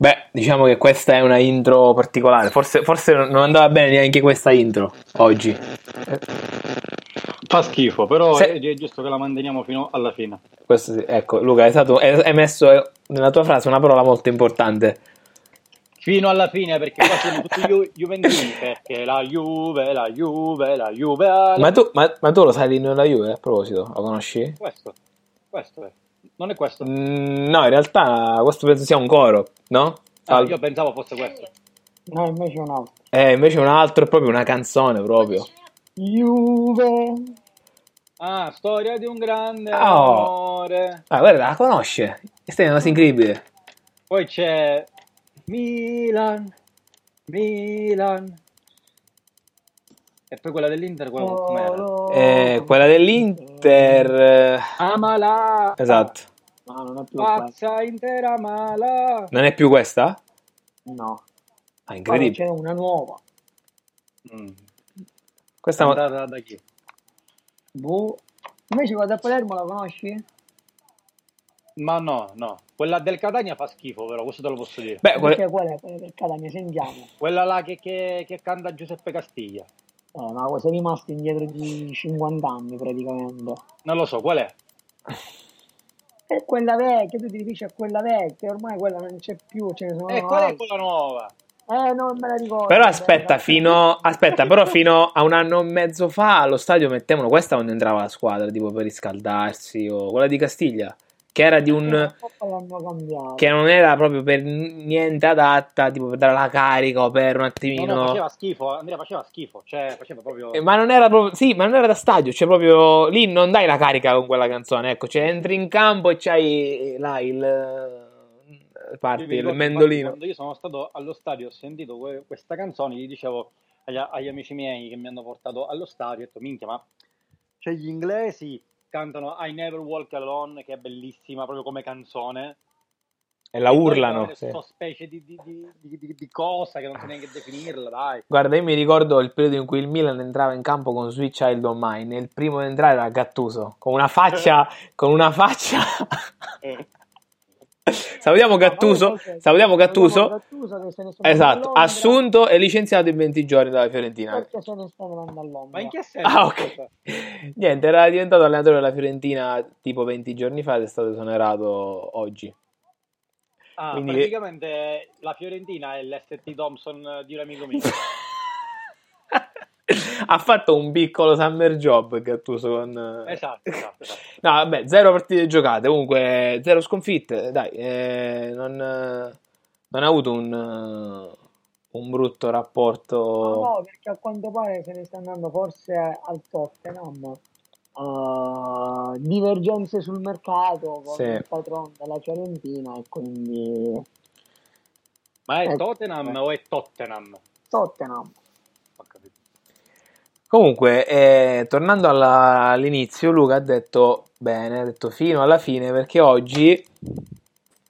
Beh, diciamo che questa è una intro particolare. Forse, forse non andava bene neanche questa intro oggi. Fa schifo, però Se- è, è giusto che la manteniamo fino alla fine. Questo sì. Ecco, Luca, è stato, hai hai messo nella tua frase una parola molto importante. Fino alla fine, perché qua siamo tutti ju- Juventini, perché la Juve, la Juve, la Juve... la- Ma tu, ma, ma tu lo sai l'inno della Juve? A proposito, lo conosci? Questo, questo è. Non è questo. Mm, no, in realtà questo penso sia un coro, no? Ah, Al- io pensavo fosse questo. No, invece un altro. Eh, invece un altro è proprio una canzone proprio. Juve. Ah, storia di un grande Oh. amore. Ah, guarda, la conosce. Questa è una cosa incredibile. Poi c'è Milan, Milan. E poi quella dell'Inter, quella com'era? Eh, quella dell'Inter. eh, Amala. Esatto. No, non è più. Pazza intera mala. Non è più questa? No. Ah, Poi incredibile. c'è una nuova. Mm. Questa Cantata da chi? Boh. Invece quella da Palermo la conosci? Ma no, no. Quella del Catania fa schifo, però, questo te lo posso dire. Beh, quella è quella del Catania, sentiamo. Quella là che, che- che canta Giuseppe Castiglia. Eh, ma sei rimasto indietro di 50 anni praticamente. Non lo so, qual è? È quella vecchia, tu ti riferisci a quella vecchia, ormai quella non c'è più, ce ne sono E qual è quella nuova? Eh, non me la ricordo. Però aspetta, Beh, fino, aspetta, però fino a un anno e mezzo fa allo stadio mettevano questa quando entrava la squadra, tipo per riscaldarsi, o quella di Castiglia, che era di un... Che non era proprio per niente adatta, tipo per dare la carica o per un No, attimino... no, faceva schifo, Andrea faceva schifo, cioè faceva proprio... Eh, Ma non era proprio, sì, ma non era da stadio, cioè proprio lì non dai la carica con quella canzone, ecco, cioè entri in campo e c'hai là il Io parti il mendolino. Quando io sono stato allo stadio ho sentito que- questa canzone, gli dicevo agli, agli amici miei che mi hanno portato allo stadio, ho detto minchia ma cioè gli inglesi cantano I Never Walk Alone che è bellissima proprio come canzone E la E urlano. fare sì. specie di, di, di, di- cosa che non so neanche definirla dai Guarda, io mi ricordo il periodo in cui il Milan entrava in campo con Sweet Child of Mine e il primo ad entrare era Gattuso, con una faccia, con una faccia... Salutiamo Gattuso, salutiamo Gattuso. Esatto, assunto e licenziato in 20 giorni dalla Fiorentina. Perché se ne sta andando a Londra. ma in che senso? Ah, ok. Niente, era diventato allenatore della Fiorentina tipo 20 giorni fa ed è stato esonerato oggi. Ah, Quindi- praticamente la Fiorentina è l'ST Thompson di un amico mio ha fatto un piccolo summer job Gattuso con... esatto, esatto, esatto. No, vabbè, zero partite giocate, comunque zero sconfitte, dai, eh, non, non ha avuto un, eh, un brutto rapporto... No, no, perché a quanto pare se ne sta andando forse al Tottenham. eh, divergenze sul mercato con Sì. il patron della Fiorentina e quindi Ma è Eh, Tottenham eh. o è Tottenham? Tottenham. Ho. Comunque, eh, tornando alla- all'inizio, Luca ha detto bene, ha detto fino alla fine perché oggi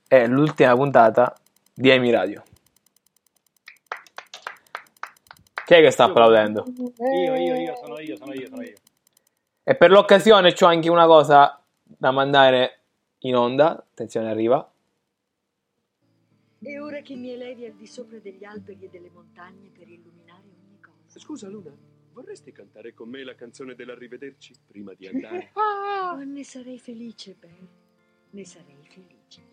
è l'ultima puntata di Emi Radio. Chi è che sta applaudendo? Io, io, io, sono io, sono io, sono io. E per l'occasione c'ho anche una cosa da mandare in onda. Attenzione, arriva. E ora che mi elevi al di sopra degli alberi e delle montagne per illuminare ogni cosa. Scusa Luna, vorresti cantare con me la canzone dell'arrivederci prima di andare? Oh, ne sarei felice, Ben. Ne sarei felice.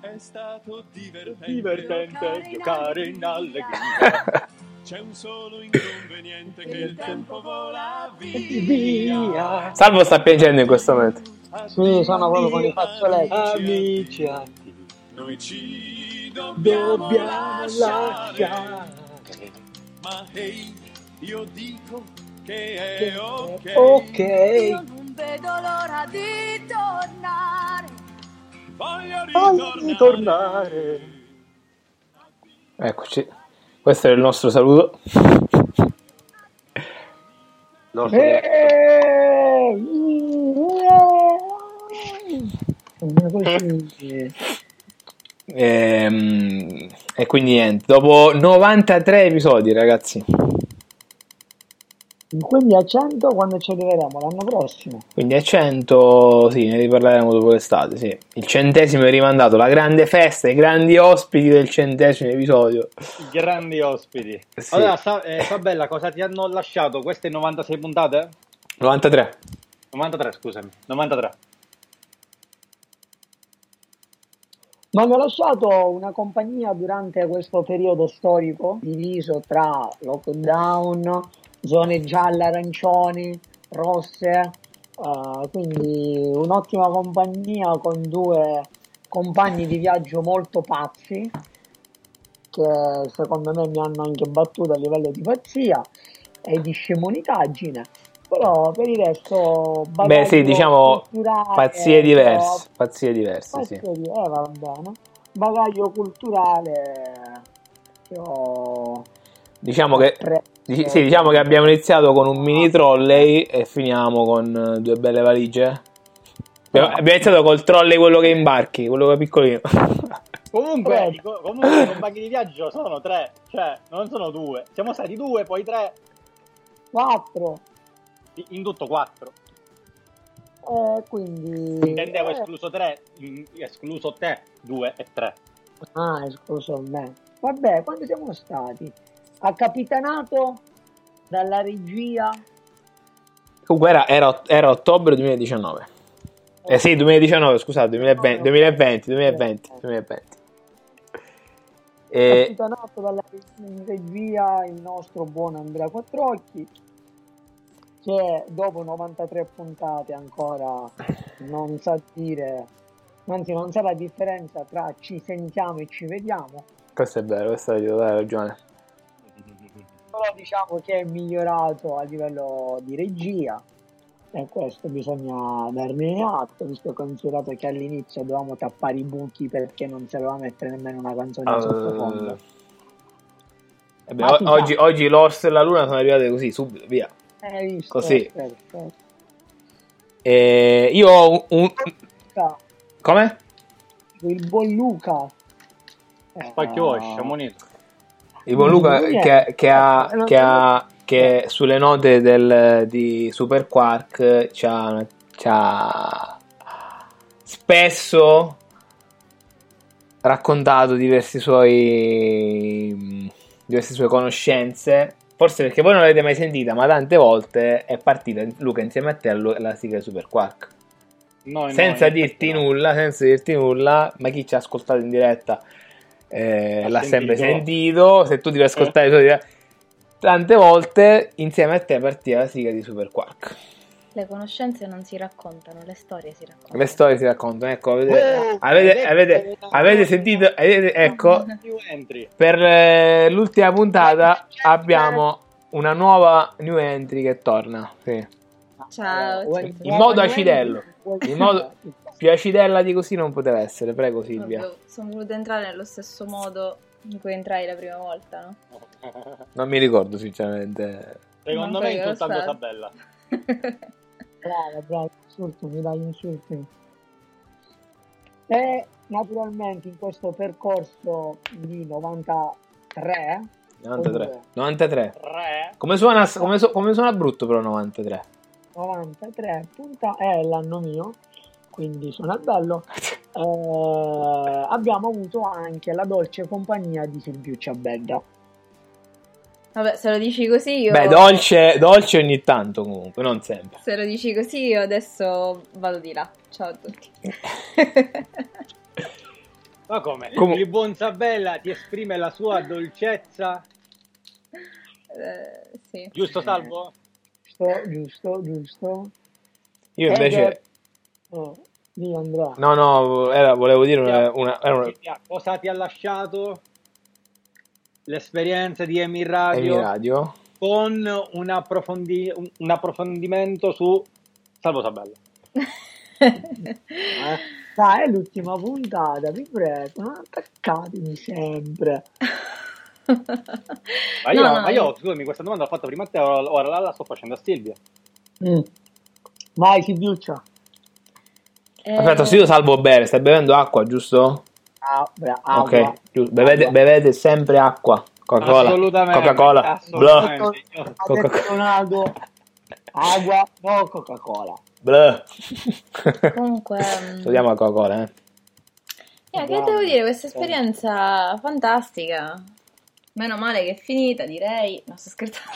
È stato divertente. Divertente giocare in allegria. C'è un solo inconveniente che il tempo vola via. Via. Salvo sta piangendo in questo momento. Sì, sono proprio con i fazzoletti. Amici atti, Noi ci dobbiamo, dobbiamo lasciare. lasciare. Ma hey, io dico che è ok. Ok. non vedo l'ora di tornare. Voglio Voglio ritornare. ritornare. Eccoci. Questo è il nostro saluto. Eh, eh, così. Ehm, E, quindi niente. Dopo 93 episodi, ragazzi. Quindi a 100 quando ci arriveremo l'anno prossimo. Quindi a 100, sì, ne riparleremo dopo l'estate, sì. Il centesimo è rimandato, la grande festa, i grandi ospiti del centesimo episodio. Grandi ospiti. Sì. Allora, Sa- eh, Fabella, cosa ti hanno lasciato? Queste 96 puntate? 93. 93, scusami. 93. Mi hanno lasciato una compagnia durante questo periodo storico diviso tra lockdown, zone gialle, arancioni, rosse, eh, quindi un'ottima compagnia con due compagni di viaggio molto pazzi che secondo me mi hanno anche battuto a livello di pazzia e di scemonitaggine. Però per il resto Beh, sì, diciamo culturale, pazzie diverse. però- Pazzie diverse, sì. Pazzie di- eh, va bene. Bagaglio culturale ho Diciamo che, dic- sì, diciamo che abbiamo iniziato con un mini trolley e finiamo con eh, due belle valigie. Abbiamo, abbiamo iniziato col trolley quello che imbarchi, quello che è piccolino. Comunque, i co- comunque i compagni di viaggio sono tre, cioè non sono due. Siamo stati due, poi tre, 4. i- in tutto quattro. Eh, quindi Intendevo eh, escluso tre, escluso te, due e tre. ah, escluso me. Vabbè, quando siamo stati? A capitanato dalla regia Comunque era, era, era ottobre 2019. Eh sì, 2019, scusate, 2020, 2020, 2020, 2020. E, capitanato dalla regia il nostro buon Andrea Quattrocchi che dopo 93 puntate ancora non sa dire anzi non sa la differenza tra ci sentiamo e ci vediamo questo è vero, questo hai ragione. Però diciamo che è migliorato a livello di regia e questo bisogna darne atto visto e considerato che all'inizio dovevamo tappare i buchi perché non sapeva mettere nemmeno una canzone in sottofondo Eh beh, o- oggi, oggi l'Orso e la Luna sono arrivate così, subito, via. Hai visto? Così. Perfetto. E io ho un... un- come? il buon Luca Eh, Spacchio, sciamonito. Il buon Luca che, che ha, Eh, che, so- ha- che sulle note del, di Super Quark ci ha, ci ha spesso raccontato diversi suoi diverse sue conoscenze. Forse perché voi non l'avete mai sentita ma tante volte è partita Luca insieme a te alla sigla di Super Quark. No, no, senza in dirti no. nulla, senza dirti nulla, ma chi ci ha ascoltato in diretta eh, Ha l'ha sempre sentito. Se tu devi ascoltare i suoi dire- tante volte insieme a te partiva la sigla di Super Quark. Le conoscenze non si raccontano, le storie si raccontano. Le storie si raccontano, ecco, avete, avete, avete- avete, avete sentito, avete- ecco, per eh, l'ultima puntata abbiamo una nuova new entry che torna. Sì. Ciao. In modo acidello. In modo più acidella di così non poteva essere. Prego, Silvia. Proprio sono voluta entrare nello stesso modo in cui entrai la prima volta, no? Non mi ricordo, sinceramente. Secondo me io, insultando aspetta. Sabella. Brava, brava, insultami, dai, insultami. E naturalmente in questo percorso di 93, 93. 93. Re. Come suona, come, su- come suona brutto però 93? 93 punta è l'anno mio, quindi suona bello. Eh, abbiamo avuto anche la dolce compagnia di Silviuccia Bedda. Vabbè, se lo dici così io... Beh, dolce, dolce ogni tanto comunque, non sempre. Se lo dici così io adesso vado di là. Ciao a tutti. Ma come? Comu- Il buon Sabella ti esprime la sua dolcezza. Eh, sì. Giusto, Salvo? Giusto, giusto, giusto. Io Ed invece... è- oh, di Andrea. No, no, era- volevo dire una... una, era una Cosa ti ha lasciato l'esperienza di Emi Emi Radio Radio. con un, approfondi- un- approfondimento su Salvo Sabella? Eh, Dai, è l'ultima puntata, vi prego, non attaccatemi sempre. Ma io, No, no, ma io, scusami, questa domanda l'ho fatta prima a te, ora, ora la, la sto facendo a Silvia. Mm. Vai, Silviuccia. Eh, Aspetta, se io salvo bere, stai bevendo acqua, giusto? Ah, bra- acqua. Ok, giusto. Bevete, bevete sempre acqua. Coca-Cola. Assolutamente. Coca-Cola. assolutamente. Io- Ha Coca- detto Ronaldo, acqua, no Coca-Cola. Blah. Comunque... mm, Salutiamo la Coca-Cola, eh. eh, che devo dire, questa esperienza fantastica. Meno male che è finita, direi. No, sto scherzando.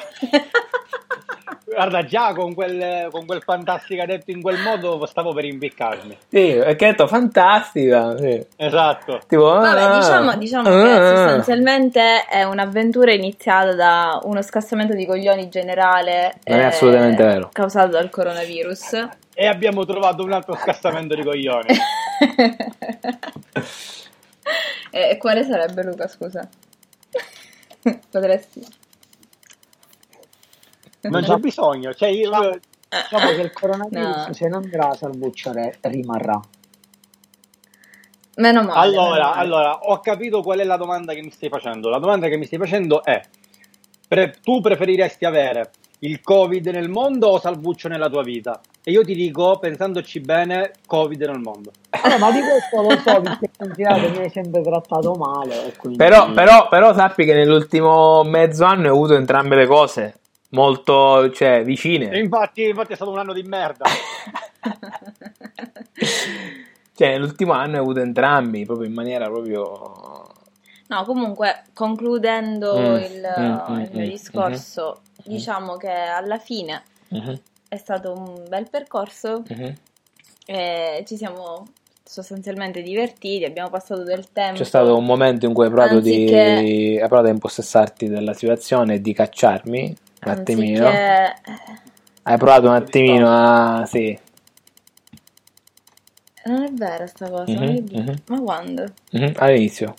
Guarda, già con quel, con quel fantastica detto in quel modo stavo per impiccarmi. Sì, perché detto fantastica. Sì. Esatto. Tipo, Vabbè, ah, diciamo, diciamo ah, che ah. sostanzialmente è un'avventura iniziata da uno scassamento di coglioni generale Non è eh, assolutamente vero. causato dal coronavirus. E abbiamo trovato un altro scassamento di coglioni. e quale sarebbe Luca, scusa? Potresti... Non c'è bisogno. Cioè, io, Diciamo che il coronavirus No. se non andrà, Salvuccia re- rimarrà. Meno male. allora, meno male. allora, ho capito qual è la domanda che mi stai facendo. La domanda che mi stai facendo è: pre- tu preferiresti avere il Covid nel mondo o Salvuccio nella tua vita? E io ti dico, pensandoci bene, Covid nel mondo. Eh, ma di questo lo so, perché considerato mi hai sempre trattato male. quindi- Però, però, però sappi che nell'ultimo mezzo anno hai avuto entrambe le cose molto, cioè, E vicine. infatti, infatti è stato un anno di merda. Cioè, nell'ultimo anno hai avuto entrambi, proprio in maniera proprio... No, comunque, concludendo Mm, il, mm, il mio mm, discorso, diciamo che alla fine Mhm, è stato un bel percorso mhm. e ci siamo sostanzialmente divertiti, abbiamo passato del tempo. C'è stato un momento in cui hai provato, Anziché- di, hai provato a impossessarti della situazione e di cacciarmi un attimino. Anziché... Hai provato un attimino a... sì. Non è vera sta cosa, Mhm, dici? mhm. Ma quando? Mhm, All'inizio.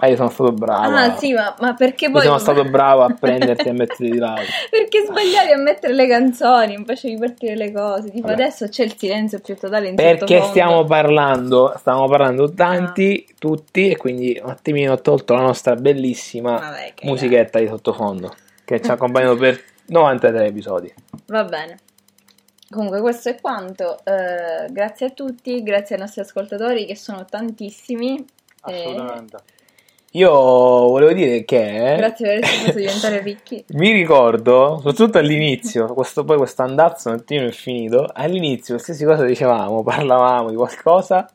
Ma io sono stato bravo. Ah sì, ma, ma perché Io poi... sono stato bravo a prenderti e a metterti di lato. Perché sbagliavi a mettere le canzoni invece di partire le cose? Tipo Vabbè. adesso c'è il silenzio più totale in Perché stiamo parlando, stiamo parlando tanti, tutti, e quindi un attimino ho tolto la nostra bellissima Vabbè, che musichetta di sottofondo che ci ha accompagnato per 93 episodi. Va bene. Comunque questo è quanto. Eh, grazie a tutti, grazie ai nostri ascoltatori che sono tantissimi. Eh, Assolutamente. Io volevo dire che grazie per averci fatto diventare ricchi. mi ricordo, soprattutto all'inizio, questo, poi questo andazzo un attimo è finito, all'inizio qualsiasi cosa dicevamo, parlavamo di qualcosa,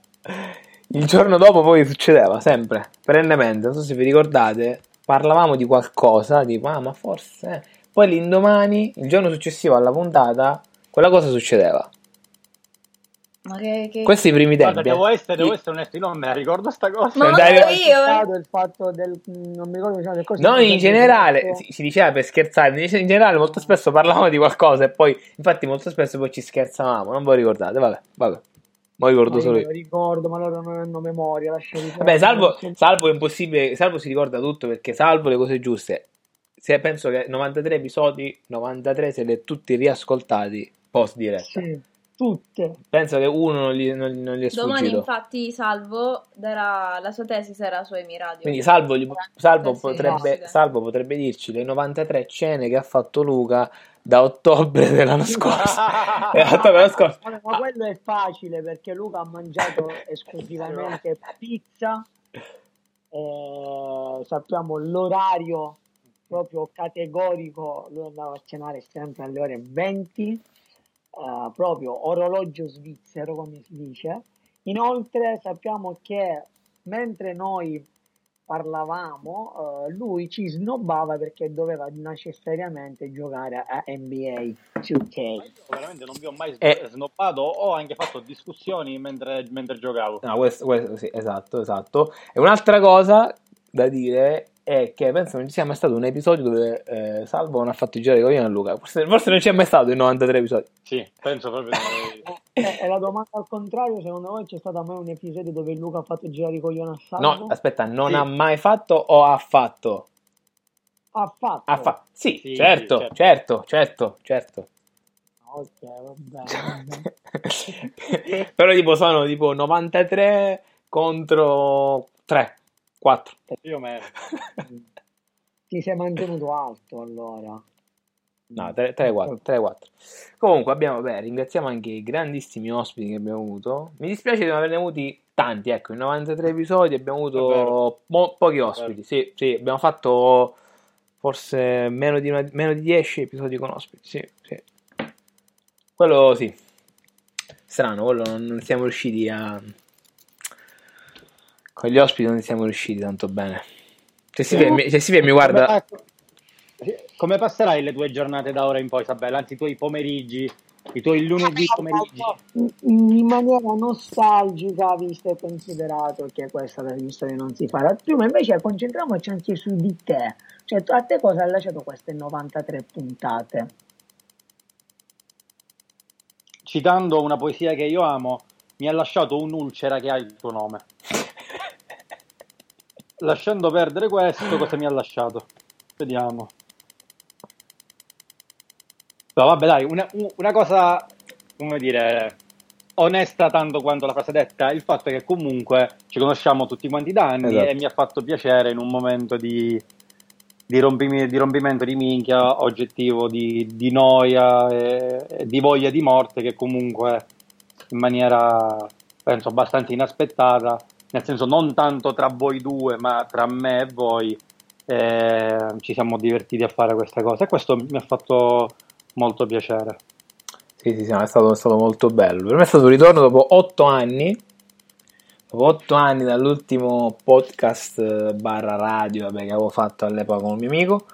il giorno dopo poi succedeva, sempre, perennemente, non so se vi ricordate, parlavamo di qualcosa, tipo, ah ma forse... Poi l'indomani, il giorno successivo alla puntata, quella cosa succedeva. Ma che... che... Questi i primi tempi. Guarda, devo eh. essere, devo essere onesto, io non me la ricordo sta cosa. Ma manco dai, io! eh. stato il fatto del non mi ricordo chiama, del No, in generale, si, si diceva per scherzare, in generale molto spesso parlavamo di qualcosa e poi, infatti molto spesso poi ci scherzavamo, non ve lo ricordate, vabbè, vabbè, ma ricordo Ma solo io io. lo ricordo, ma loro non hanno memoria, lasciali Vabbè. Salvo, Salvo è impossibile, Salvo si ricorda tutto perché Salvo le cose giuste, se penso che 93 episodi, 93 se li hai tutti riascoltati, post diretta. Sì, tutte. Penso che uno non gli, non, non gli è Domani sfuggito. infatti Salvo darà la sua tesi sarà su Emi Radio. Quindi Salvo, gli- Salvo potrebbe. Salvo potrebbe dirci le 93 cene che ha fatto Luca da ottobre dell'anno scorso. Dell'anno scorso. Ma quello è facile perché Luca ha mangiato esclusivamente pizza. Eh, sappiamo l'orario proprio categorico, lui andava a cenare sempre alle ore 20, eh, proprio orologio svizzero come si dice. Inoltre sappiamo che mentre noi parlavamo, eh, lui ci snobbava perché doveva necessariamente giocare a NBA 2K. Veramente non vi ho mai Eh. snobbato, ho anche fatto discussioni mentre, mentre giocavo. No, questo, questo sì, esatto, esatto. E un'altra cosa da dire è che penso non ci sia mai stato un episodio dove eh, Salvo non ha fatto girare i coglioni a Luca. Forse, forse non c'è mai stato in 93 episodi. Sì, penso proprio di Eh, e la domanda al contrario, secondo voi c'è stato mai un episodio dove Luca ha fatto girare i coglioni a Salvo? No, aspetta, non Sì. ha mai fatto o ha fatto? Ha fatto. Ha fatto. Sì, Sì, certo, sì, certo, certo, certo. Ok, vabbè. vabbè. Però tipo sono tipo 93 contro 3, 4. più o meno. Ti sei mantenuto alto allora. No, 3, 4, 3, 4. Comunque abbiamo, beh, ringraziamo anche i grandissimi ospiti che abbiamo avuto. Mi dispiace di non averne avuti tanti, ecco, in 93 episodi abbiamo avuto mo- pochi ospiti. Sì, sì, abbiamo fatto forse meno di, una- meno di 10 episodi con ospiti, sì, sì. Quello sì. Strano, quello non, non siamo riusciti a... Con gli ospiti non siamo riusciti tanto bene. Cioè, Silvia, mi, cioè, Silvia mi guarda... Come, ecco, passerai le tue giornate da ora in poi, Isabella? Anzi, i tuoi pomeriggi, i tuoi lunedì pomeriggi? In maniera nostalgica, visto e considerato che questa trasmissione non si farà più, ma invece concentriamoci anche su di te. Cioè, a te cosa ha lasciato queste 93 puntate? Citando una poesia che io amo, mi ha lasciato un'ulcera che ha il tuo nome. Lasciando perdere questo, cosa mi ha lasciato? Vediamo. No, vabbè, dai, una, una cosa, come dire, onesta tanto quanto la frase detta, il fatto è che comunque ci conosciamo tutti quanti da anni Esatto. e mi ha fatto piacere in un momento di, di, rompimi- di rompimento di minchia oggettivo, di, di noia e, e di voglia di morte che comunque in maniera, penso, abbastanza inaspettata, nel senso non tanto tra voi due, ma tra me e voi, eh, ci siamo divertiti a fare questa cosa e questo mi ha fatto molto piacere. Sì, sì, sì, è stato, è stato molto bello. Per me è stato un ritorno dopo otto anni. Dopo otto anni dall'ultimo podcast eh, barra radio vabbè, che avevo fatto all'epoca con un mio amico.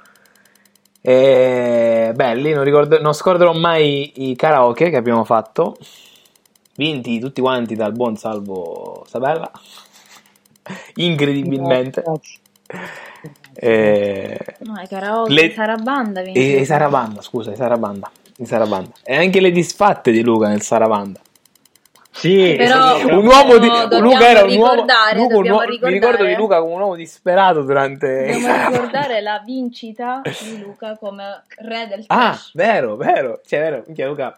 E belli, non, ricordo- non scorderò mai i karaoke che abbiamo fatto. Vinti tutti quanti dal buon Salvo Sabella. Incredibilmente. Grazie. E... No, i karaoke, Le- Sarabanda. E, e Sarabanda, scusa, i Sarabanda. Sarabanda. E anche le disfatte di Luca nel Sarabanda. Sì, Però- sì, un uomo di Luca era un uomo, Luca un uomo- mi ricordo di Luca come un uomo disperato durante Dobbiamo ricordare la vincita di Luca come re del Ah, trash. vero, vero. Cioè, vero, Luca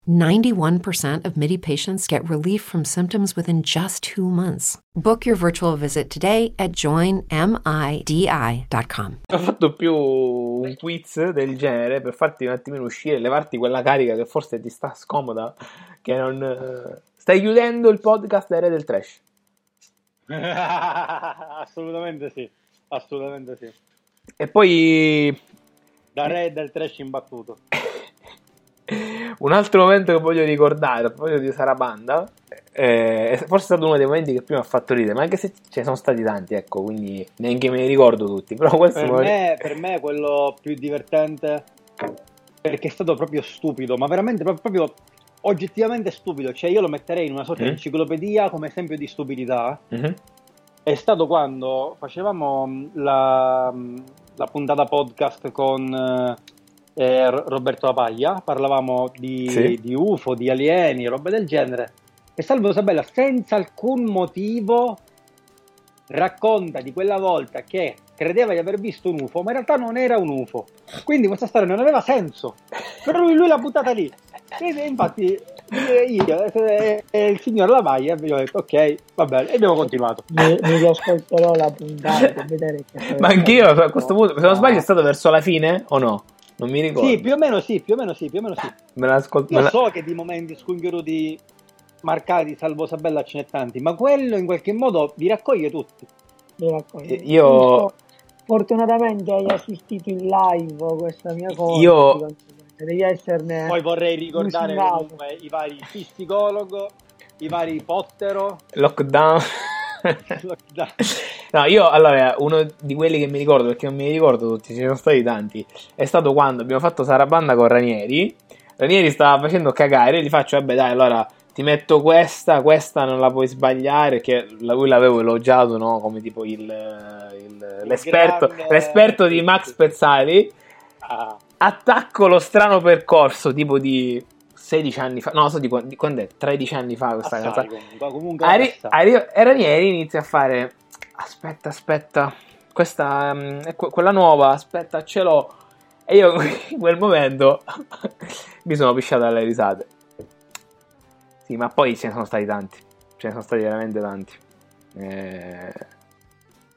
91% of MIDI patients get relief from symptoms within just two months. Book your virtual visit today at joinmidi.com. ho fatto più un quiz del genere per farti un attimino uscire, levarti quella carica che forse ti sta scomoda, che non... eh, Stai chiudendo il podcast Re del Trash. assolutamente sì, assolutamente sì. E poi Da re del trash imbattuto. un altro momento che voglio ricordare, a proposito di Sarabanda, eh, è forse stato uno dei momenti che prima ha fatto ridere, ma anche se ce ne sono stati tanti, ecco, quindi neanche me ne ricordo tutti, però questo Per me per me è quello più divertente perché è stato proprio stupido, ma veramente proprio, proprio oggettivamente stupido. Cioè, io lo metterei in una sorta di Mm. enciclopedia come esempio di stupidità. Mhm. è stato quando facevamo mh, la, mh, la puntata podcast con eh, Ro- Roberto Lapaglia, parlavamo di, Sì. di UFO, di alieni, roba del genere. E Salvo Sabella, senza alcun motivo, racconta di quella volta che credeva di aver visto un UFO, ma in realtà non era un UFO. Quindi questa storia non aveva senso. Però lui, lui l'ha buttata lì. E infatti io e e il signor Lavaglia abbiamo detto ok, va bene, e abbiamo continuato. Mi, mi riascolterò la puntata per vedere che Ma anch'io a questo punto, se non sbaglio, è stato verso la fine o no? Non mi ricordo. Sì, più o meno sì, più o meno sì, più o meno sì. Me l'ascolto. Io so che di momenti scongiuruti marcati salvo Sabella ce n'è tanti, ma quello in qualche modo vi raccoglie tutti. Mi raccoglie. Io- Fortunatamente hai assistito in live questa mia cosa. Io- di Devi esserne. Poi vorrei ricordare comunque i vari psicologo, i vari pottero. Lockdown. No, io allora, uno di quelli che mi ricordo, perché non mi ricordo tutti, ce ne sono stati tanti, è stato quando abbiamo fatto Sarabanda con Ranieri. Ranieri stava facendo cagare, io gli faccio, vabbè dai, allora ti metto questa, questa non la puoi sbagliare, che lui l'avevo elogiato, no? Come tipo il, il- l'esperto, grande- l'esperto di Max Pezzali. Ah, Attacco lo strano percorso, tipo di 16 anni fa, no, so di, qua- di quando è, 13 anni fa questa assai canzone. comunque, arri- e Ranieri inizia a fare aspetta aspetta questa mm, è que- quella nuova aspetta ce l'ho. E io in quel momento mi sono pisciato dalle risate. Sì ma poi ce ne sono stati tanti ce ne sono stati veramente tanti. Eh,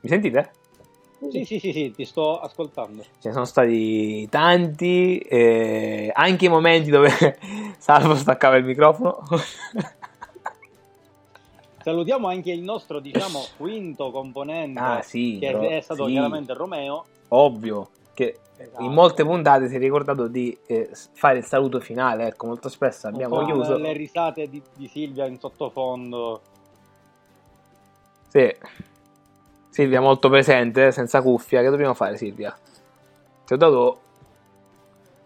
mi sentite? Sì, sì, sì, sì, ti sto ascoltando. ce ne sono stati tanti eh, anche i momenti dove Salvo staccava il microfono Salutiamo anche il nostro, diciamo, quinto componente, Ah, sì, che però- è stato sì. chiaramente Romeo. ovvio che Esatto. in molte puntate si è ricordato di eh, fare il saluto finale. Ecco, molto spesso abbiamo con chiuso. le risate di, di Silvia in sottofondo. Sì. Silvia molto presente, senza cuffia. Che dobbiamo fare, Silvia? Ti ho dato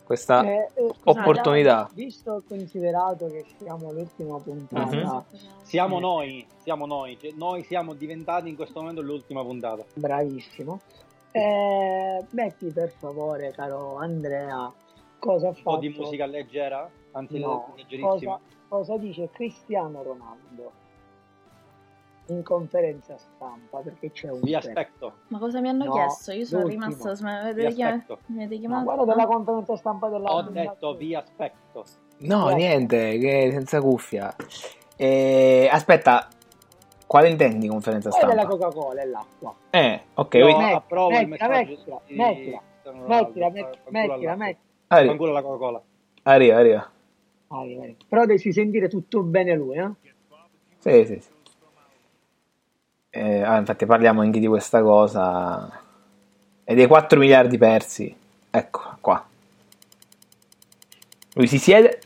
questa Eh, eh, opportunità. Visto e considerato che siamo all'ultima puntata, Mhm. Siamo noi, siamo noi, cioè, noi siamo diventati in questo momento l'ultima puntata. bravissimo. Eh, metti per favore, caro Andrea, cosa ha Un po' di musica leggera, anzi No, leggerissima. cosa, cosa dice Cristiano Ronaldo in conferenza stampa? Perché c'è un Vi aspetto, Ma cosa mi hanno No, chiesto? Io sono l'ultimo. rimasto. Mi vi avete chiamato? aspetto. Mi avete Ma chiamato? guarda della conferenza stampa della Ho detto vi aspetto. No, Ecco. niente, che senza cuffia. Eh, aspetta, quale intendi conferenza Quella della stampa? Coca-Cola e l'acqua. Eh, ok. Io quindi- Metti- approvo il mettila, messaggio mettila, di mettila. Mettila, mettila. Arriva, Fanculo alla Coca-Cola. arriva, arriva. Vai, vai. Però devi sentire tutto bene lui, eh? Sì, sì, sì. Eh, infatti parliamo anche di questa cosa. E dei 4 miliardi persi. Ecco qua. Lui si siede.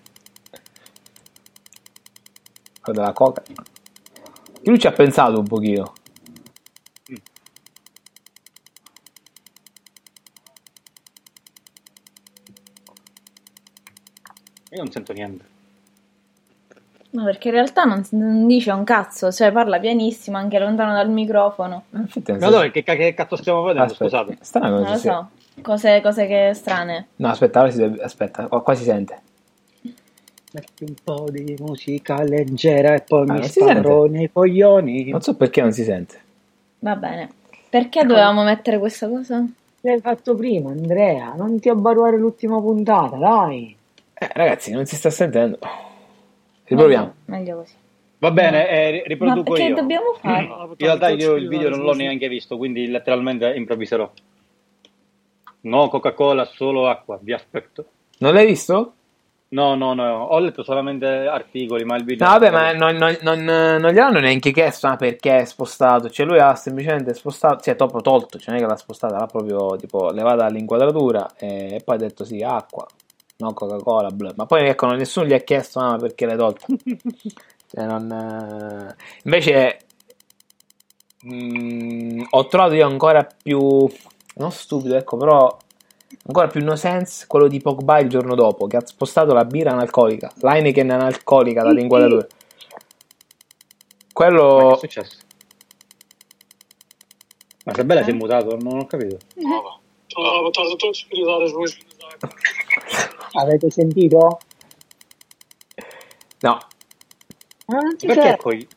Guarda la coca. Lui ci ha pensato un pochino. Io non sento niente. No, perché in realtà non, non dice un cazzo, cioè parla pianissimo, anche lontano dal microfono. Ma allora che, che cazzo stiamo vedendo? Aspetta, Scusate. strano Non cosa lo si- so. Cose, cose che strane. No, aspetta, ora si deve- aspetta, qua, qua si sente. Metti un po' di musica leggera e poi Ah, mi sparo sente? nei coglioni. Non so perché non si sente. Va bene. Perché dovevamo mettere questa cosa? L'hai fatto prima, Andrea. Non ti abbaruare l'ultima puntata, dai. Eh, ragazzi, non si sta sentendo. Riproviamo. Meglio, meglio così. Va bene, eh, Ma riproduco che io. dobbiamo fare? In realtà io il video non l'ho neanche visto, quindi letteralmente improvviserò. No Coca-Cola, solo acqua, vi aspetto. Non l'hai visto? No, no, no, ho letto solamente articoli, ma il video... No, vabbè, ma non, non, non, non gliel'hanno neanche chiesto ah, perché è spostato. Cioè, lui ha semplicemente spostato, cioè, proprio tolto, cioè, non è che l'ha spostata, l'ha proprio tipo levata dall'inquadratura e, e poi ha detto sì, acqua, no Coca-Cola, bla. Ma poi ecco, nessuno gli ha chiesto ah, perché l'hai tolto. cioè, non, eh, Invece, mm, ho trovato io ancora più, non stupido, ecco, però ancora più no sense quello di Pogba il giorno dopo che ha spostato la birra analcolica l'Heineken analcolica dall'inquadratura Ma che quello è successo? Ma Sabella si è mutato, non ho capito. Avete sentito? No. Ma non ci Perché c'è. poi?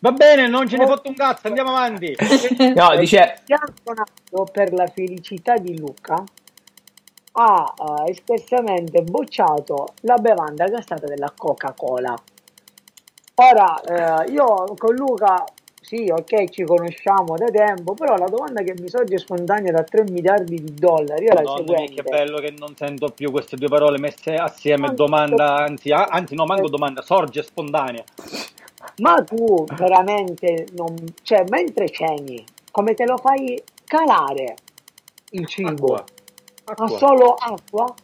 Va bene, non ce ne fotte un cazzo, andiamo avanti. No, dice... Per la felicità di Luca ha eh, espressamente bocciato la bevanda gassata della Coca-Cola. Ora, eh, io con Luca, sì, ok, ci conosciamo da tempo, però la domanda che mi sorge spontanea da 3 miliardi di dollari è la Madonna mia, seguente. che bello che non sento più queste due parole messe assieme, domanda, anzi, ah, anzi no, manco domanda, sorge spontanea. Ma tu veramente non... cioè, mentre ceni, come te lo fai calare il cibo? Acqua. Ma Acqua. solo acqua?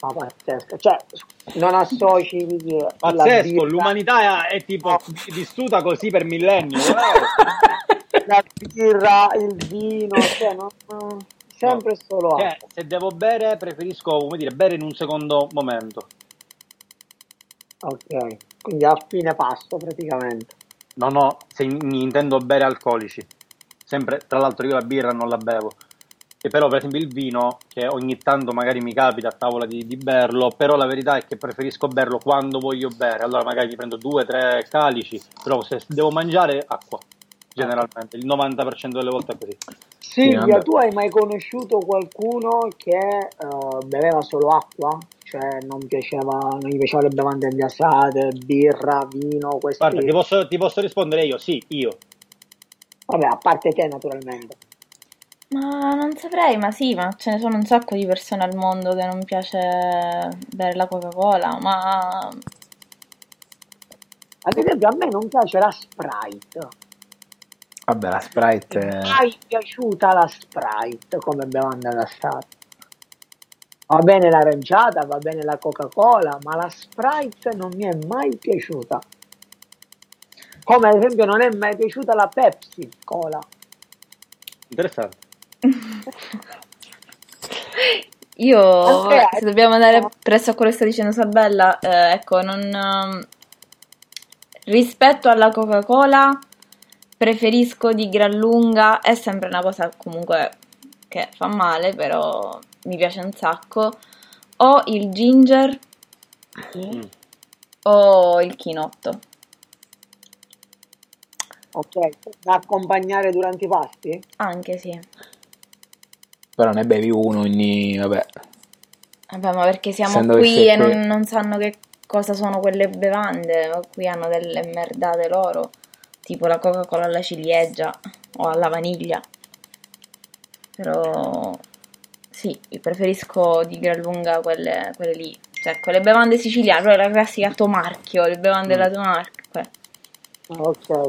Ma pazzesco, cioè, non associ la Pazzesco, birra- l'umanità è, è tipo vissuta così per millenni. la birra, il vino, cioè, non- non- sempre solo acqua. Cioè, se devo bere, preferisco, come dire, bere in un secondo momento. Ok, quindi a fine pasto praticamente. No, no, se in- intendo bere alcolici. Sempre, tra l'altro io la birra non la bevo. E però per esempio il vino, che ogni tanto magari mi capita a tavola di, di berlo, però la verità è che preferisco berlo quando voglio bere. Allora magari mi prendo due, tre calici, però se devo mangiare, acqua. Generalmente, il 90% delle volte è così. Silvia, vabbè. tu hai mai conosciuto qualcuno che eh, beveva solo acqua? Cioè non, piaceva, non gli piacevano le bevande gassate, birra, vino, questi... Guarda, ti posso, ti posso rispondere io, sì, io. Vabbè, a parte te naturalmente. Ma non saprei, ma sì, ma ce ne sono un sacco di persone al mondo che non piace bere la Coca-Cola, ma Ad esempio a me non piace la Sprite. Vabbè, la Sprite... È mai piaciuta la Sprite come bevanda gassata. Va bene l'aranciata, va bene la Coca-Cola, ma la Sprite non mi è mai piaciuta. Come ad esempio non è mai piaciuta la Pepsi Cola. Interessante. Io, Andrea, se dobbiamo andare presso a quello che sta dicendo Sabella, eh, ecco, non... ehm, rispetto alla Coca-Cola preferisco di gran lunga, è sempre una cosa comunque che fa male, però mi piace un sacco, o il ginger Mm. o il chinotto. Ok, da accompagnare durante i pasti? Anche sì. Però ne bevi uno ogni... vabbè. Vabbè, ma perché siamo Essendo qui e non, non sanno che cosa sono quelle bevande, qui hanno delle merdate loro, tipo la Coca-Cola alla ciliegia o alla vaniglia. Però sì, preferisco di gran lunga quelle, quelle lì, cioè quelle bevande siciliane, proprio la classica Tomarchio, le bevande della Tomarchio.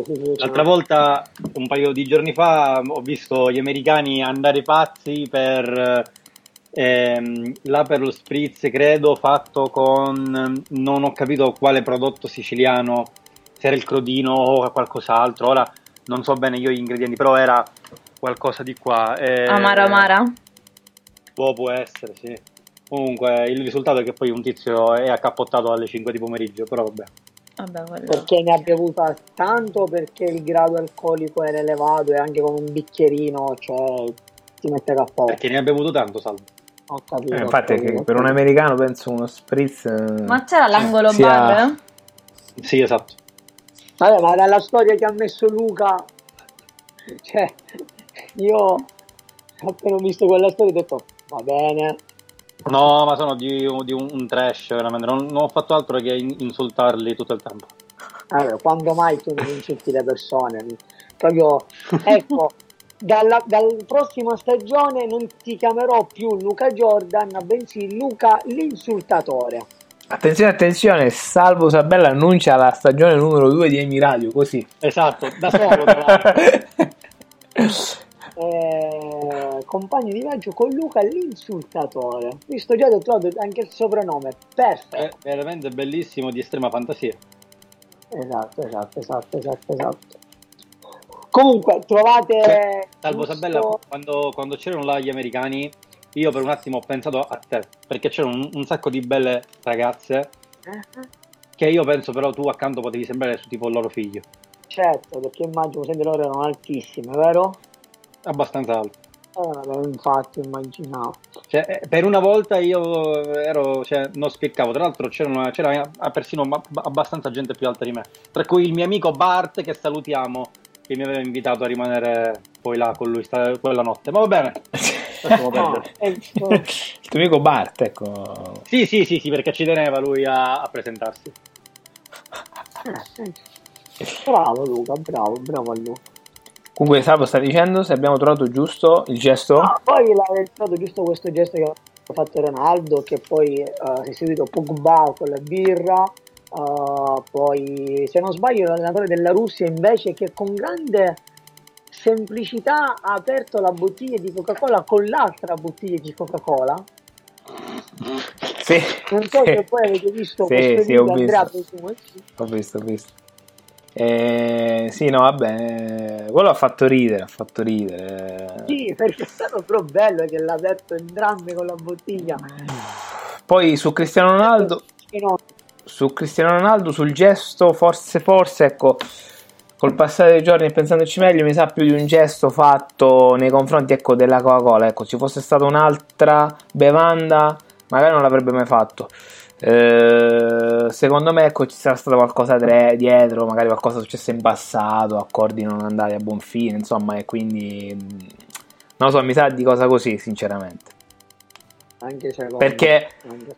Sì, sì. L'altra volta, un paio di giorni fa, ho visto gli americani andare pazzi per ehm, l'Aperol Spritz, credo, fatto con non ho capito quale prodotto siciliano, se era il crodino o qualcos'altro. Ora non so bene io gli ingredienti, però era qualcosa di qua. eh, Amara amara? Può, può essere, sì. Comunque, il risultato è che poi un tizio è accappottato alle 5 di pomeriggio, però vabbè. Vabbè, quello. Perché ne ha bevuta tanto, perché il grado alcolico era elevato e anche con un bicchierino, cioè ti mette KO. Perché ne ha bevuto tanto, Salvo. Ho capito. Eh, ho infatti capito, che ho per un capito. americano penso uno spritz... eh, Ma c'era l'angolo sia- bar? Sì, esatto. Vabbè, ma dalla storia che ha messo Luca, cioè, io appena ho visto quella storia ho detto, va bene, No, ma sono di, di un, un trash, veramente. Non, non ho fatto altro che in- insultarli tutto il tempo. allora, quando mai tu non insulti le persone? Proprio, ecco, dalla, dalla prossima stagione non ti chiamerò più Luca Jordan, bensì Luca l'insultatore. Attenzione, attenzione, Salvo Sabella annuncia la stagione numero 2 di Emi Radio, così. Esatto, da solo. Eh, compagno di viaggio con Luca l'insultatore. Visto già ho trovato anche il soprannome, perfetto. È veramente bellissimo, di estrema fantasia. Esatto, esatto, esatto, esatto, esatto. Comunque, trovate... Salvo giusto- Sabella, quando, quando c'erano là gli americani, io per un attimo ho pensato a te, perché c'erano un, un sacco di belle ragazze Eh, che io penso però tu accanto potevi sembrare su tipo il loro figlio. Certo, perché immagino se loro erano altissime, vero? Abbastanza alto. Eh, infatti immaginavo. Cioè, eh, per una volta io ero, cioè, non spiccavo, tra l'altro c'era, una- c'era persino abbastanza gente più alta di me, tra cui il mio amico Bart che salutiamo, che mi aveva invitato a rimanere poi là con lui sta- quella notte. Ma va bene, No, ecco, Il tuo amico Bart, ecco. Sì, sì, sì, sì, perché ci teneva lui a, a presentarsi. bravo Luca, bravo, bravo a Luca. Comunque, Salvo sta dicendo se abbiamo trovato giusto il gesto. Ah, poi l'ha trovato giusto questo gesto che ha fatto Ronaldo, che poi eh, si è seguito Pogba con la birra, eh, poi se non sbaglio l'allenatore della Russia invece che con grande semplicità ha aperto la bottiglia di Coca-Cola con l'altra bottiglia di Coca-Cola. Sì. Non so se poi avete visto Sì, questo sì, ho video, Andrea, visto. sì. Ho visto, ho visto. Eh, sì, no, vabbè, quello ha fatto ridere, ha fatto ridere. Sì, perché è stato però bello che l'ha aperto entrambe con la bottiglia. Poi su Cristiano Ronaldo, su Cristiano Ronaldo, sul gesto, forse, forse, ecco, col passare dei giorni e pensandoci meglio, mi sa più di un gesto fatto nei confronti, ecco, della Coca-Cola. Ecco, ci fosse stata un'altra bevanda, magari non l'avrebbe mai fatto. Eh, secondo me, ecco, ci sarà stato qualcosa tre- dietro, magari qualcosa successo in passato, accordi non andati a buon fine, insomma, e quindi mh, non lo so, mi sa di cosa così, sinceramente. anche secondo Perché anche-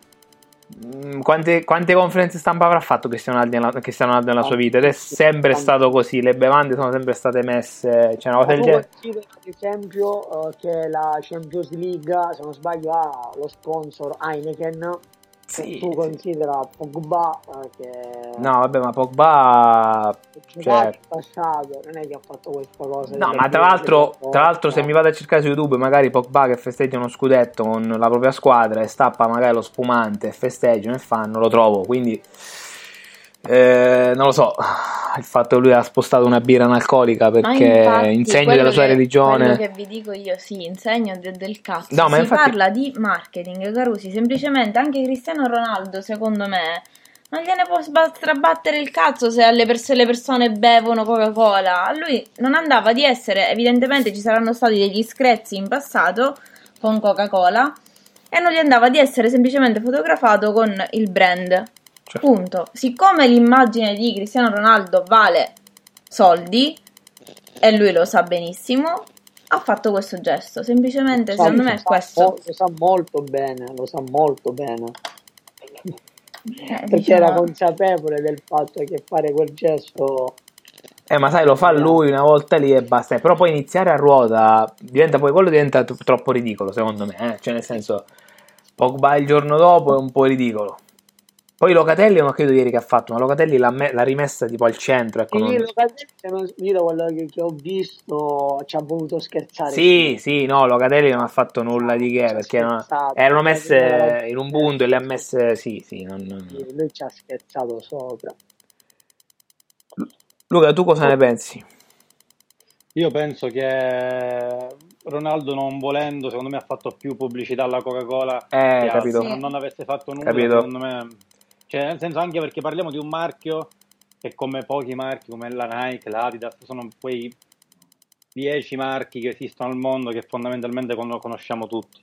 Mm, Quante, quante conferenze stampa avrà fatto Cristiano Ronaldo Cristiano Ronaldo nella sua vita? Ed è sempre stato così. Le bevande sono sempre state messe. C'è una cosa del genere. ad esempio eh, che la Champions League, se non sbaglio, ha lo sponsor Heineken. Sì, tu sì. considera Pogba eh, che No, vabbè, ma Pogba. cioè- passato, non è che ha fatto questa cosa. No, ma tra l'altro, tra l'altro, se mi vado a cercare su YouTube, magari Pogba che festeggia uno scudetto con la propria squadra e stappa magari lo spumante e festeggiano e fanno, lo trovo. Quindi, eh, non lo so. Il fatto che lui ha spostato una birra analcolica perché infatti, insegno della sua che- religione. Quello che vi dico io, sì, insegno de- del cazzo. No, si infatti- parla di marketing, Carusi. Semplicemente anche Cristiano Ronaldo, secondo me, non gliene può strabattere il cazzo se alle pers- le persone bevono Coca-Cola. A lui non andava di essere, evidentemente ci saranno stati degli screzi in passato con Coca-Cola e non gli andava di essere semplicemente fotografato con il brand. Cioè, Punto. Siccome l'immagine di Cristiano Ronaldo vale soldi e lui lo sa benissimo, ha fatto questo gesto. Semplicemente, Sa- secondo me, è questo. lo sa molto bene, lo sa molto bene. Eh, Perché diciamo- era consapevole del fatto che fare quel gesto Eh, ma sai, lo fa lui una volta lì e basta. Però poi iniziare a ruota diventa poi quello diventa t- troppo ridicolo, secondo me. eh. Cioè, nel senso, Pogba il giorno dopo è un po' ridicolo. Poi Locatelli non credo ieri che ha fatto, ma Locatelli l'ha, me- l'ha rimessa tipo al centro. Ecco, non- Locatelli, io da quello che, che ho visto ci ha voluto scherzare. Sì, sì, no, Locatelli non ha fatto nulla di che perché non- erano messe in un punto e le ha messe. Sì, sì. non- non- Sì, Lui ci ha scherzato sopra. Luca, tu cosa ne pensi? Io penso che Ronaldo non volendo, secondo me ha fatto più pubblicità alla Coca-Cola Eh, capito. Se non avesse fatto nulla, Capito. secondo me... Cioè, nel senso anche perché parliamo di un marchio che come pochi marchi, come la Nike, l'Adidas, sono quei 10 marchi che esistono al mondo che fondamentalmente con- conosciamo tutti.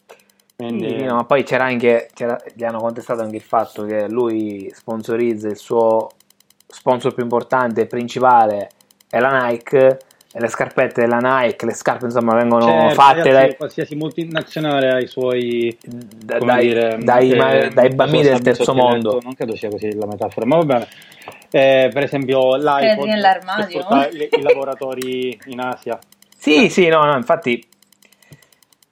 Quindi, Sì, no, ma poi c'era anche, c'era- gli hanno contestato anche il fatto che lui sponsorizza il suo sponsor più importante e principale è la Nike le scarpette della Nike, le scarpe insomma vengono Certo, fatte ragazzi, dai, qualsiasi multinazionale ha i suoi da- come dai- dire, dai- ma- dai bambini del terzo mondo. Non credo sia così la metafora, ma va bene. Eh, per esempio, l'iPod nell'armadio? sfrutta i, i lavoratori in Asia. Sì, sì, no, no, infatti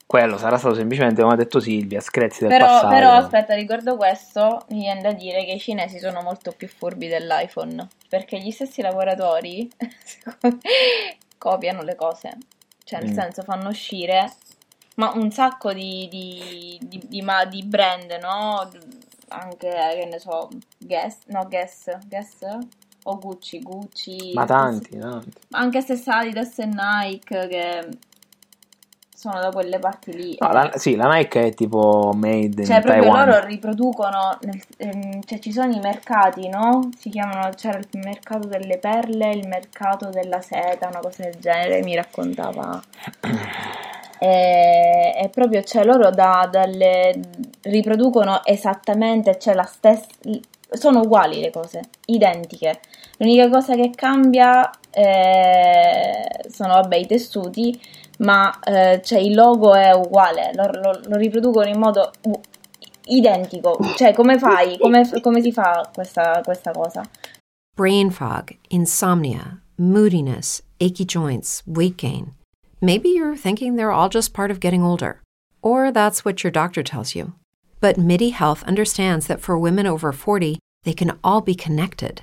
quello sarà stato semplicemente, come ha detto Silvia, screzi del Però, passato. però, aspetta, riguardo questo, mi viene da dire che i cinesi sono molto più furbi dell'iPhone. Perché gli stessi lavoratori copiano le cose. Cioè, nel Mm. senso, fanno uscire ma un sacco di, di, di, di ma- di brand, no? Anche, che ne so, Guess, no, Guess, Guess? O Gucci, Gucci. Ma tanti, tanti. Anche stessa Adidas e Nike che sono da quelle parti lì. No, la, sì, la Nike è tipo made Cioè, in proprio Taiwan. loro riproducono, nel- ehm, cioè ci sono i mercati, no? Si chiamano, c'era il mercato delle perle, il mercato della seta, una cosa del genere, mi raccontava. E, e proprio, cioè, loro da, dalle, riproducono esattamente, cioè la stessa, sono uguali le cose, identiche. L'unica cosa che cambia eh, sono, vabbè, i tessuti, ma eh, cioè, il logo è uguale, lo, lo- lo riproducono in modo u- identico. Cioè, come fai? Come, come si fa questa, questa cosa? Brain fog, insomnia, moodiness, achy joints, weight gain. Maybe you're thinking they're all just part of getting older, or that's what your doctor tells you. But MIDI Health understands that for women over 40, they can all be connected.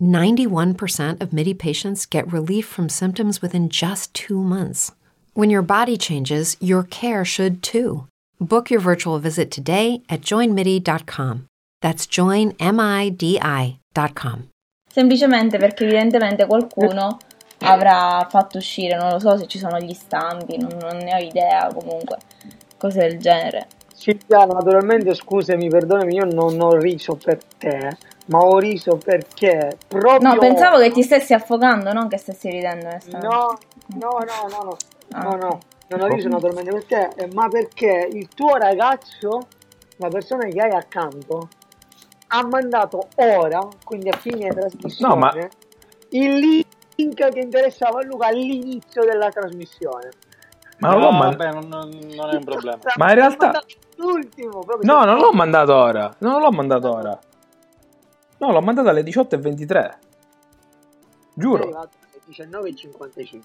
91% of MIDI patients get relief from symptoms within just two months. When your body changes, your care should too. Book your virtual visit today at joinmidi.com. That's joinmidi.com. Semplicemente perché evidentemente qualcuno avrà fatto uscire, non lo so se ci sono gli stampi, non, non ne ho idea comunque, cose del genere. Silvia, naturalmente scusami, perdonami, io non ho riso per te, ma ho riso perché proprio... No, pensavo che ti stessi affogando, non che stessi ridendo. onestamente. No, no, no, no, no, Ah. no, no, non ho riso naturalmente per te, eh, ma perché il tuo ragazzo, la persona che hai accanto, ha mandato ora, quindi a fine trasmissione, No, ma- il link che interessava a Luca all'inizio della trasmissione. Ma non l'ho No, mandato. vabbè, non, non- è un problema. Ma in realtà- L'ultimo, proprio No, non l'ho mandato ora. No, non l'ho mandato ora. No, l'ho mandato alle 18.23. È Giuro. arrivato alle 19.55.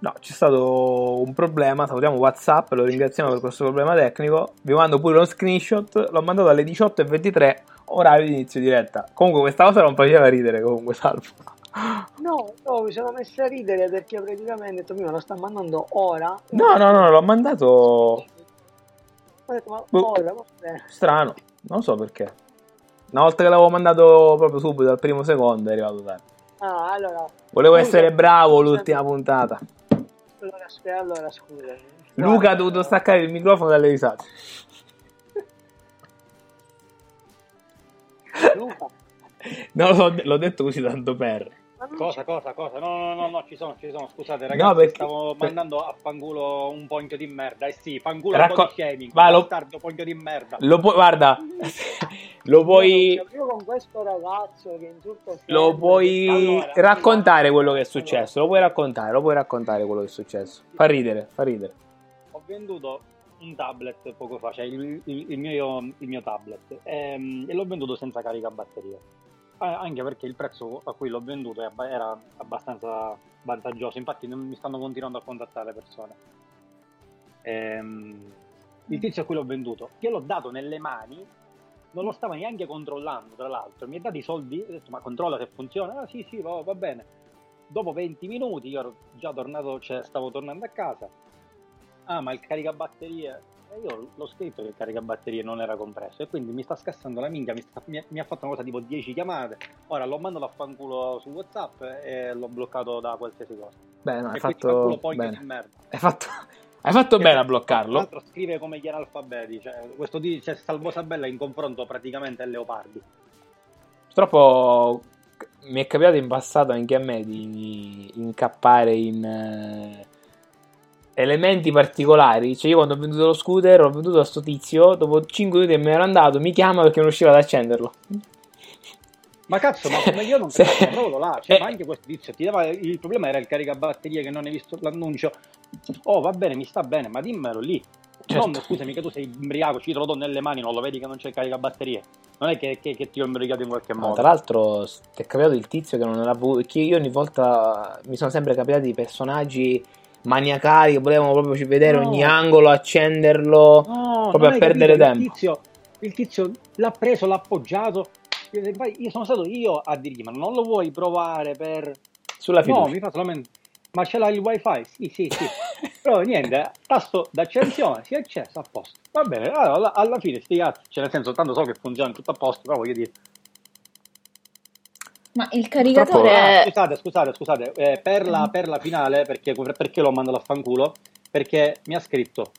No, c'è stato un problema. Salutiamo WhatsApp. Lo ringraziamo per questo problema tecnico. Vi mando pure uno screenshot. L'ho mandato alle 18.23, orario di inizio diretta. Comunque, questa cosa non faceva ridere. Comunque, salvo. No, no, mi sono messo a ridere perché praticamente ho detto, "Mi, me lo sta mandando ora. No, no, no, l'ho mandato Ho detto, ma Boh. ora, strano. Non so perché. Una volta che l'avevo mandato proprio subito, al primo secondo, è arrivato tardi. Ah, allora, Volevo Luca, essere bravo l'ultima puntata. allora, scusa, allora scusami. Luca ha dovuto staccare il microfono dalle risate. Luca, No, l'ho, l'ho detto così tanto per. Cosa, cosa, cosa? No, no, no, no, ci sono, ci sono. Scusate, No, ragazzi, perché- stavo mandando a fanculo un pointo di merda. Eh sì, fanculo Racco- un po' di shaming. Va, lo- bastardo, di merda. Lo puoi, guarda, lo puoi, Io, con questo ragazzo che insulta lo puoi Allora, raccontare quello che è successo. Lo puoi raccontare, lo puoi raccontare quello che è successo. Fa ridere, fa ridere. Ho venduto un tablet poco fa, cioè il, il- il mio, il mio tablet, ehm, e l'ho venduto senza carica batteria. Ah, Anche perché il prezzo a cui l'ho venduto era abbastanza vantaggioso, infatti mi stanno continuando a contattare le persone. Ehm, il tizio a cui l'ho venduto, che l'ho dato nelle mani, non lo stava neanche controllando, tra l'altro. Mi ha dato i soldi, ho detto ma controlla se funziona. Ah sì, sì, va, va bene. Dopo 20 minuti io ero già tornato, cioè stavo tornando a casa. Ah, ma il caricabatterie. E io l'ho scritto che il caricabatterie non era compresso e quindi mi sta scassando la minchia, mi, sta- mi ha- mi ha fatto una cosa tipo 10 chiamate. Ora l'ho mandato a fanculo su WhatsApp e l'ho bloccato da qualsiasi cosa. Beh, no, hai fatto bene. di merda. Hai fatto, hai fatto bene a Tra bloccarlo. l'altro scrive come gli analfabeti, cioè questo di cioè, Salvo Sabella in confronto praticamente ai leopardi. Purtroppo mi è capitato in passato anche a me di incappare in eh, elementi particolari. Cioè, io quando ho venduto lo scooter, ho venduto a sto tizio. Dopo 5 minuti che me l'ero andato, mi chiama perché non riusciva ad accenderlo. Ma cazzo, ma come io non Se- proprio là, cioè, Eh. ma anche questo tizio ti dava il problema era il caricabatterie che non hai visto l'annuncio. Oh, va bene, mi sta bene, ma dimmelo lì. Certo. Non scusami che tu sei imbriaco, ci te lo do nelle mani, non lo vedi che non c'è il caricabatterie. Non è che, che, che ti ho imbriacato in qualche No, modo. tra l'altro, ti è capitato il tizio che non era. Perché io ogni volta mi sono sempre capitati personaggi maniacali che volevano proprio vedere No. ogni angolo, accenderlo, No, proprio a perdere capito, tempo. Il tizio, il tizio l'ha preso, l'ha appoggiato. Io sono stato io a dirgli: Ma non lo vuoi provare per. Sulla fiducia. No, mi fa solamente. Ma ce l'hai il wifi? Sì, sì, sì. Però niente, tasto d'accensione, si è acceso a posto. Va bene, allora, alla, alla fine sti cazzi, cioè nel senso, tanto so che funziona tutto a posto, però voglio dire. Ma il Purtroppo- caricatore Ah, è... scusate, scusate, scusate, eh, per, la, per la finale, perché, perché l'ho mandato a fanculo? Perché mi ha scritto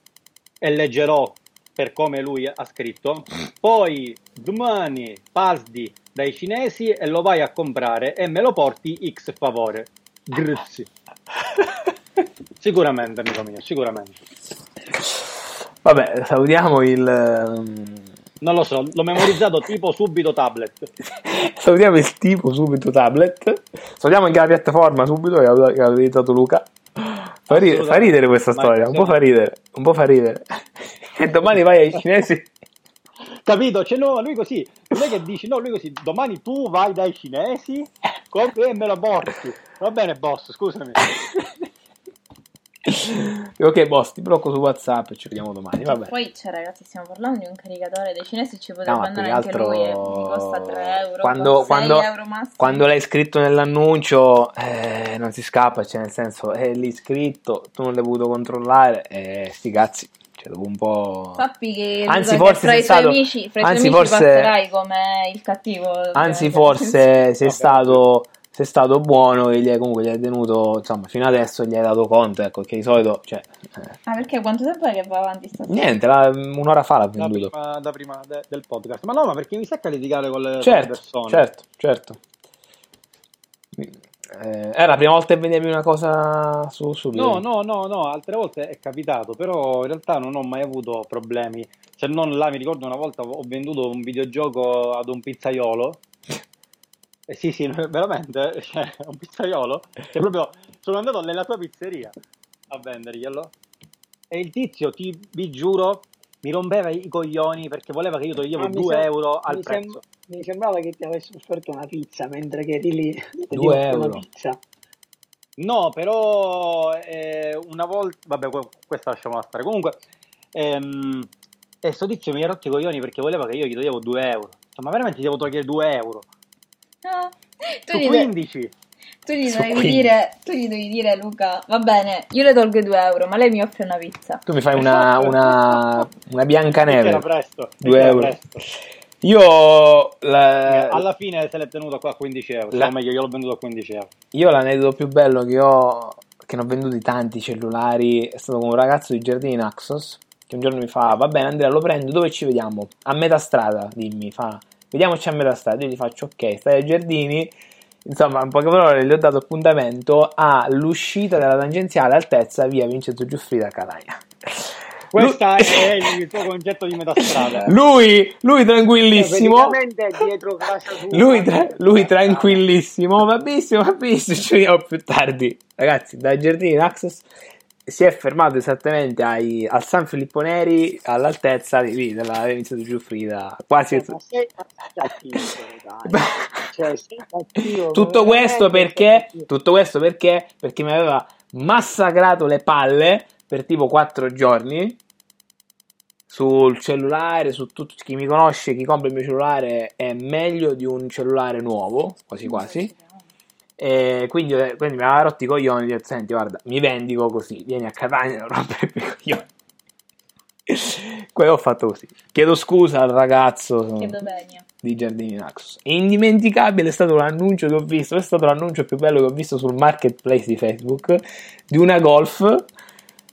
e leggerò per come lui ha scritto. Poi domani pasdi dai cinesi e lo vai a comprare e me lo porti X favore. Grazie. Sicuramente, amico mio, sicuramente. Vabbè, salutiamo il. Non lo so, l'ho memorizzato tipo subito tablet. Salutiamo il tipo subito tablet. Salutiamo anche la piattaforma subito che ha, utilizzato Luca. Fa, ri- fa ridere questa Ma storia, un po' fa ridere, un po' fa ridere. E domani vai ai cinesi. Capito? Cioè, no, lui così, non è che dici, no, lui così, domani tu vai dai cinesi, compri e me lo porti. Va bene, boss, scusami. ok, boss, ti blocco su WhatsApp e ci vediamo domani. Vabbè. Poi, cioè, ragazzi, stiamo parlando di un caricatore dei cinesi, ci potrebbe No, andare più che anche lui e mi altro costa 3 euro, quando, 6 quando, euro quando l'hai scritto nell'annuncio eh, non si scappa, cioè nel senso è lì scritto, tu non l'hai potuto controllare e sti cazzi, cioè dopo un po'... Sappi che, Anzi, forse fra sei i tuoi stato- amici, fra i tuoi anzi, amici forse- passerai come il cattivo. Anzi, ovviamente. forse sei stato, sei stato buono e gli hai, comunque gli hai tenuto, insomma, fino adesso gli hai dato conto, ecco, che di solito, cioè, eh, Ah, perché quanto tempo è che va avanti stasera? niente, la- un'ora fa l'ha Da venduto. prima, da prima de- del podcast. Ma no, ma perché mi secca litigare con le, con le Certo, persone? certo, certo. Eh, è la prima volta che vendevi una cosa su, su No, no, no, no, altre volte è capitato, però in realtà non ho mai avuto problemi. Se non là, mi ricordo una volta ho venduto un videogioco ad un pizzaiolo. Eh, sì, sì, veramente, cioè, un pizzaiolo. Che proprio sono andato nella tua pizzeria a venderglielo. E il tizio, ti, vi giuro, mi rompeva i coglioni perché voleva che io toglievo Ah, mi 2 sem- euro al mi sem- prezzo. mi sembrava che ti avesse offerto una pizza mentre che eri lì. Ti Due offre una euro. pizza. No, però eh, una volta, vabbè, que- questa lasciamola stare. Comunque, ehm, e sto tizio mi ha rotto i coglioni perché voleva che io gli toglievo 2 euro. Ma veramente gli devo togliere 2 euro? Ah, tu, Su gli, 15? tu gli 15. dire, tu gli dovevi dire, Luca, va bene, io le tolgo i 2 euro, ma lei mi offre una pizza. Tu mi fai una, una, una Biancaneve. Era presto. Due era euro. presto. Io, la- Alla fine se l'è tenuto qua a 15 euro. La- O meglio, io l'ho venduto a 15 euro. io l'aneddoto più bello che ho, che ne ho venduti tanti cellulari, è stato con un ragazzo di Giardini Naxos, che un giorno mi fa, va bene Andrea, lo prendo, dove ci vediamo? A metà strada, dimmi, fa, vediamoci a metà strada. Io gli faccio, ok, stai ai Giardini, insomma, in poche parole gli ho dato appuntamento all'uscita della tangenziale altezza via Vincenzo Giuffrida a Catania. Questo Lui- è il tuo concetto di metà strada. Lui, lui tranquillissimo. Praticamente dietro casa tua. Lui, tra- lui tranquillissimo, va benissimo, va benissimo, ci vediamo più tardi. Ragazzi, da Giardini Access si è fermato esattamente ai- al San Filippo Neri, all'altezza di lì, della Vincenzo Giuffrida, quasi... Ma sei cattivo, dai. Cioè, sei cattivo, Tutto questo perché, tutto questo perché, perché mi aveva massacrato le palle per tipo 4 giorni sul cellulare, su tutto chi mi conosce, chi compra il mio cellulare è meglio di un cellulare nuovo, quasi quasi. E quindi, quindi mi aveva rotto i coglioni, detto, senti guarda, mi vendico così, vieni a Catania non rompere i coglioni. Quello ho fatto così. Chiedo scusa al ragazzo di Giardini Naxos. E indimenticabile è stato l'annuncio che ho visto, è stato l'annuncio più bello che ho visto sul marketplace di Facebook di una Golf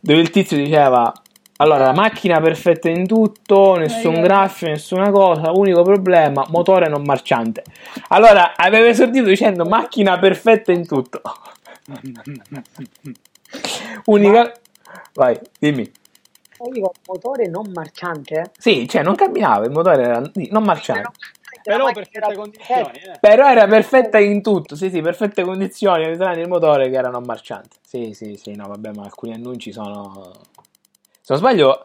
dove il tizio diceva allora la macchina perfetta in tutto, nessun Eh, graffio, nessuna cosa, unico problema, motore non marciante. Allora aveva esordito dicendo macchina perfetta in tutto. Unica Vai, dimmi. Io dico, motore non marciante? Sì, cioè non camminava, il motore era non marciante. Però per certe condizioni, eh. Però era perfetta in tutto, sì, sì, perfette condizioni, tranne il motore che era non marciante. Sì, sì, sì, no, vabbè, ma alcuni annunci sono... Se non sbaglio,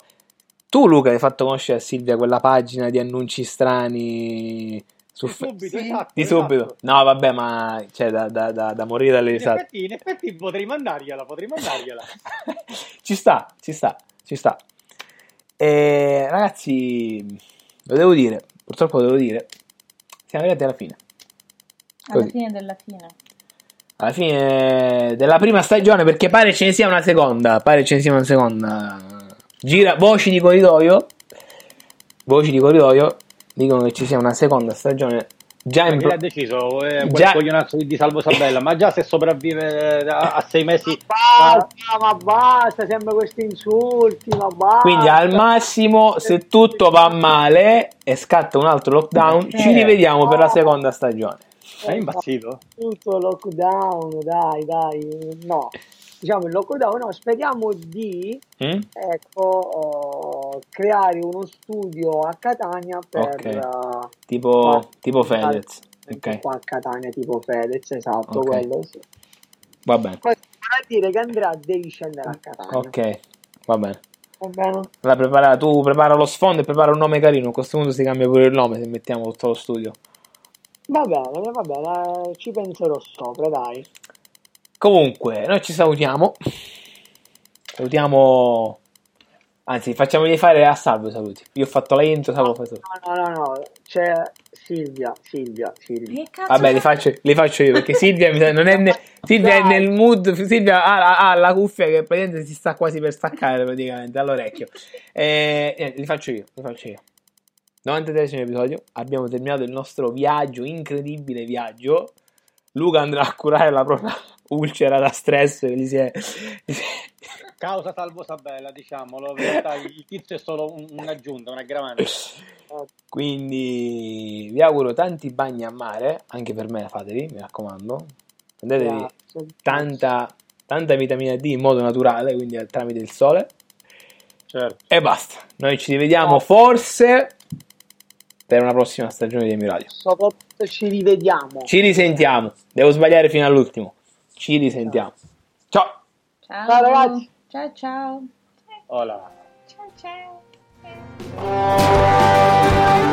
tu Luca hai fatto conoscere a Silvia quella pagina di annunci strani Su Di subito, esatto. Di esatto. subito. No, vabbè, ma cioè, da, da- da- da morire dalle In risate. effetti, in effetti potrei mandargliela, potrei mandargliela. ci sta, ci sta, ci sta. E, ragazzi, lo devo dire, purtroppo lo devo dire, siamo arrivati alla fine. Alla Così. fine della fine. Alla fine della prima stagione, perché pare ce ne sia una seconda, pare ce ne sia una seconda. Gira, voci di corridoio, voci di corridoio, dicono che ci sia una seconda stagione già in l'ha pro- deciso? Eh, quel Già- coglionazzo di Salvo Sabella, ma già se sopravvive a, a sei mesi... Basta, ma basta, sempre questi insulti, ma basta. Quindi al massimo, se tutto va male e scatta un altro lockdown, ci Eh, rivediamo per la seconda stagione. È impazzito? Tutto lockdown, dai, dai, no. Diciamo il lockdown, no, speriamo di Mm? ecco, oh, creare uno studio a Catania per Ok. eh, Tipo, tipo Fedez. Ok, qua a Catania tipo Fedez, esatto, Ok. quello sì. va bene. Questo vuol dire che Andrea devi scendere a Catania. Ok, va bene. Va bene? Allora, prepara, tu prepara lo sfondo e prepara un nome carino. A questo punto si cambia pure il nome se mettiamo tutto lo studio. Va bene, va bene, ci penserò sopra, dai. Comunque, noi ci salutiamo. Salutiamo. Anzi, facciamogli fare a salvo i saluti. Io ho fatto la intro, salvo fa i saluti. No, no, no, no, c'è Silvia, Silvia, Silvia. Che cazzo Vabbè, li faccio, li faccio io perché Silvia, mi sa- non è ne- Silvia è nel mood. Silvia ha, ha- ha la cuffia che praticamente si sta quasi per staccare praticamente all'orecchio. Eh, niente, li faccio io, li faccio io. 93 episodio. Abbiamo terminato il nostro viaggio, incredibile viaggio. Luca andrà a curare la propria ulcera da stress che gli si è. Causa Salvo Sabella, diciamolo. Realtà il tizio è solo un- un'aggiunta, un aggravante. Quindi vi auguro tanti bagni a mare, anche per me fateli, mi raccomando. Prendetevi tanta, tanta vitamina D in modo naturale, quindi tramite il sole. Certo. E basta. Noi ci rivediamo forse per una prossima stagione di Emiradio. Soprattutto ci rivediamo. Ci risentiamo. Devo sbagliare fino all'ultimo. Ci risentiamo. Ciao. Ciao. Ciao, ragazzi. Ciao ciao. Hola. Ciao ciao.